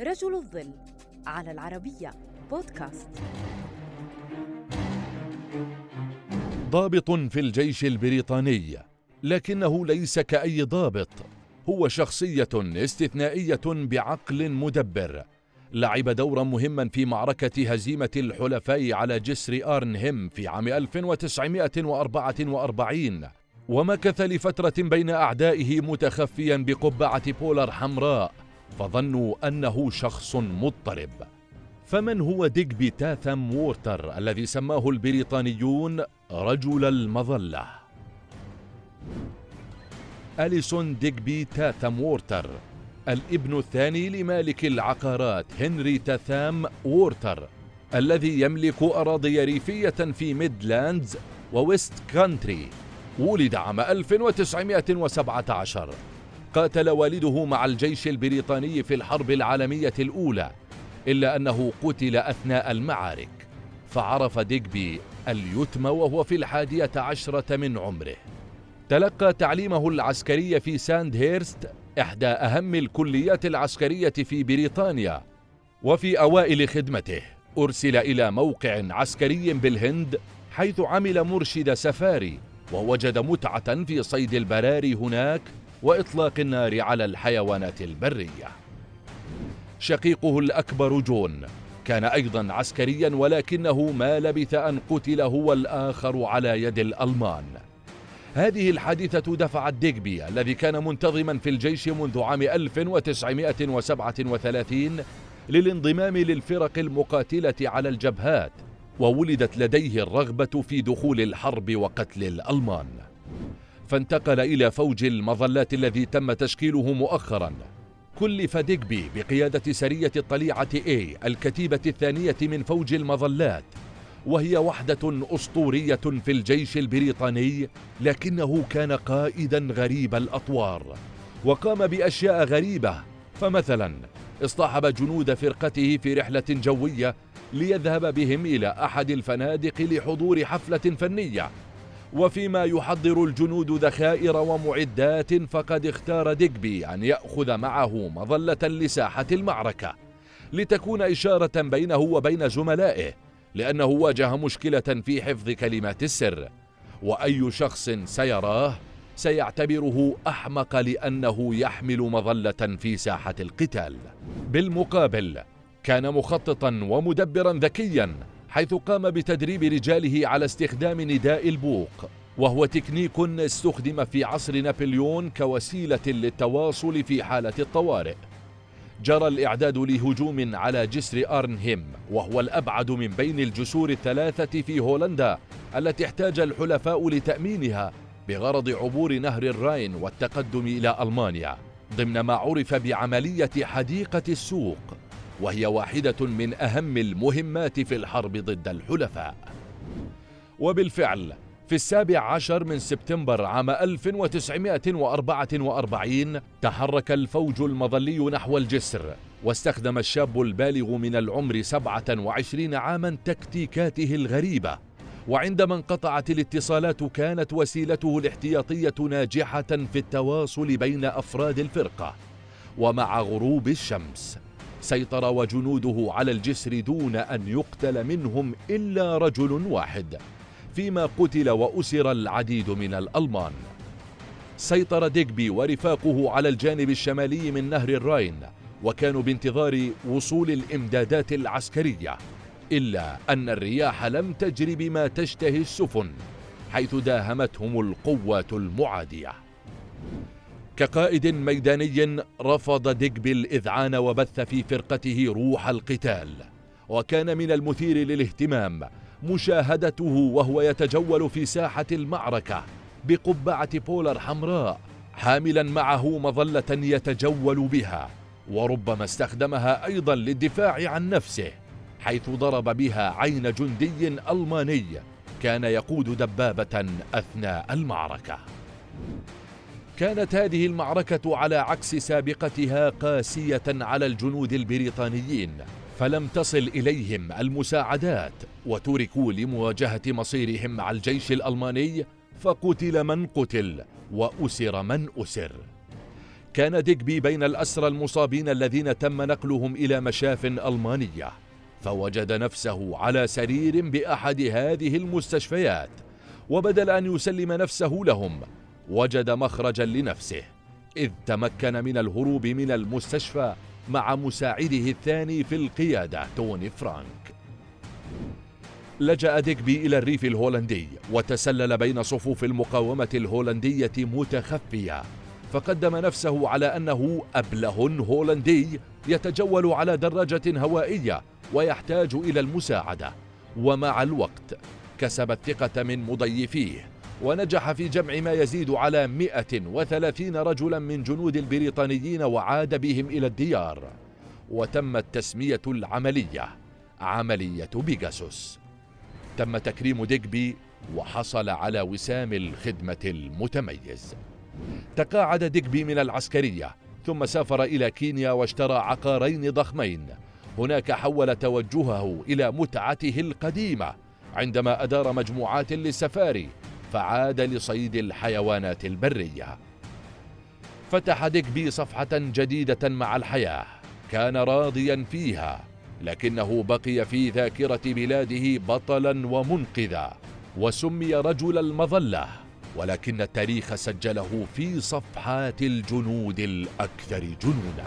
رجل الظل على العربية بودكاست. ضابط في الجيش البريطاني لكنه ليس كأي ضابط. هو شخصية استثنائية بعقل مدبر. لعب دورا مهما في معركة هزيمة الحلفاء على جسر آرنهم في عام 1944 ومكث لفترة بين أعدائه متخفيا بقبعة بولر حمراء. فظنوا أنه شخص مضطرب. فمن هو ديجبي تاثم وورتر الذي سماه البريطانيون رجل المظلة؟ أليسون ديجبي تاثم وورتر الابن الثاني لمالك العقارات هنري تاثام وورتر الذي يملك أراضي ريفية في ميدلاندز وويست كانتري ولد عام 1917 قاتل والده مع الجيش البريطاني في الحرب العالمية الأولى إلا أنه قتل أثناء المعارك. فعرف ديجبي اليتم وهو في الحادية عشرة من عمره. تلقى تعليمه العسكري في ساند هيرست إحدى أهم الكليات العسكرية في بريطانيا وفي أوائل خدمته. أرسل إلى موقع عسكري بالهند حيث عمل مرشد سفاري ووجد متعة في صيد البراري هناك وإطلاق النار على الحيوانات البرية. شقيقه الأكبر جون. كان أيضا عسكريا ولكنه ما لبث أن قتل هو الآخر على يد الألمان. هذه الحادثة دفعت ديغبي الذي كان منتظما في الجيش منذ عام 1937 للانضمام للفرق المقاتلة على الجبهات وولدت لديه الرغبة في دخول الحرب وقتل الألمان. فانتقل إلى فوج المظلات الذي تم تشكيله مؤخرا. كلف ديغبي بقيادة سرية الطليعة A الكتيبة الثانية من فوج المظلات. وهي وحدة أسطورية في الجيش البريطاني لكنه كان قائدا غريب الأطوار. وقام بأشياء غريبة. فمثلا اصطحب جنود فرقته في رحلة جوية ليذهب بهم إلى أحد الفنادق لحضور حفلة فنية. وفيما يحضر الجنود ذخائر ومعدات فقد اختار ديجبي أن يأخذ معه مظلة لساحة المعركة لتكون إشارة بينه وبين زملائه لأنه واجه مشكلة في حفظ كلمات السر. وأي شخص سيراه سيعتبره أحمق لأنه يحمل مظلة في ساحة القتال. بالمقابل كان مخططا ومدبرا ذكيا حيث قام بتدريب رجاله على استخدام نداء البوق وهو تكنيك استخدم في عصر نابليون كوسيلة للتواصل في حالة الطوارئ. جرى الإعداد لهجوم على جسر أرنهيم وهو الأبعد من بين الجسور الثلاثة في هولندا التي احتاج الحلفاء لتأمينها بغرض عبور نهر الراين والتقدم إلى ألمانيا ضمن ما عرف بعملية حديقة السوق. وهي واحدة من أهم المهمات في الحرب ضد الحلفاء. وبالفعل في السابع عشر من سبتمبر عام 1944 تحرك الفوج المظلي نحو الجسر واستخدم الشاب البالغ من العمر 27 عاما تكتيكاته الغريبة. وعندما انقطعت الاتصالات كانت وسيلته الاحتياطية ناجحة في التواصل بين أفراد الفرقة ومع غروب الشمس. سيطر وجنوده على الجسر دون أن يقتل منهم إلا رجل واحد فيما قتل وأسر العديد من الألمان. سيطر ديغبي ورفاقه على الجانب الشمالي من نهر الراين وكانوا بانتظار وصول الإمدادات العسكرية إلا أن الرياح لم تجري بما تشتهي السفن حيث داهمتهم القوات المعادية. كقائد ميداني رفض ديغبي الإذعان وبث في فرقته روح القتال. وكان من المثير للاهتمام مشاهدته وهو يتجول في ساحة المعركة بقبعة بولر حمراء حاملا معه مظلة يتجول بها وربما استخدمها أيضا للدفاع عن نفسه حيث ضرب بها عين جندي ألماني كان يقود دبابة أثناء المعركة. كانت هذه المعركة على عكس سابقتها قاسية على الجنود البريطانيين فلم تصل إليهم المساعدات وتركوا لمواجهة مصيرهم مع الجيش الألماني فقتل من قتل وأسر من أسر. كان ديغبي بين الأسرى المصابين الذين تم نقلهم إلى مشاف ألمانية فوجد نفسه على سرير بأحد هذه المستشفيات وبدل أن يسلم نفسه لهم وجد مخرجا لنفسه إذ تمكن من الهروب من المستشفى مع مساعده الثاني في القيادة توني فرانك. لجأ ديكبي إلى الريف الهولندي وتسلل بين صفوف المقاومة الهولندية متخفيا فقدم نفسه على أنه أبله هولندي يتجول على دراجة هوائية ويحتاج إلى المساعدة ومع الوقت كسب الثقة من مضيفيه. ونجح في جمع ما يزيد على 130 رجلا من جنود البريطانيين وعاد بهم إلى الديار. وتمت تسمية العملية عملية بيجاسوس تم تكريم ديجبي وحصل على وسام الخدمة المتميز. تقاعد ديجبي من العسكرية ثم سافر إلى كينيا واشترى عقارين ضخمين. هناك حول توجهه إلى متعته القديمة عندما أدار مجموعات للسفاري. فعاد لصيد الحيوانات البرية. فتح ديكبي صفحة جديدة مع الحياة كان راضيا فيها لكنه بقي في ذاكرة بلاده بطلا ومنقذا وسمي رجل المظلة ولكن التاريخ سجله في صفحات الجنود الأكثر جنونا.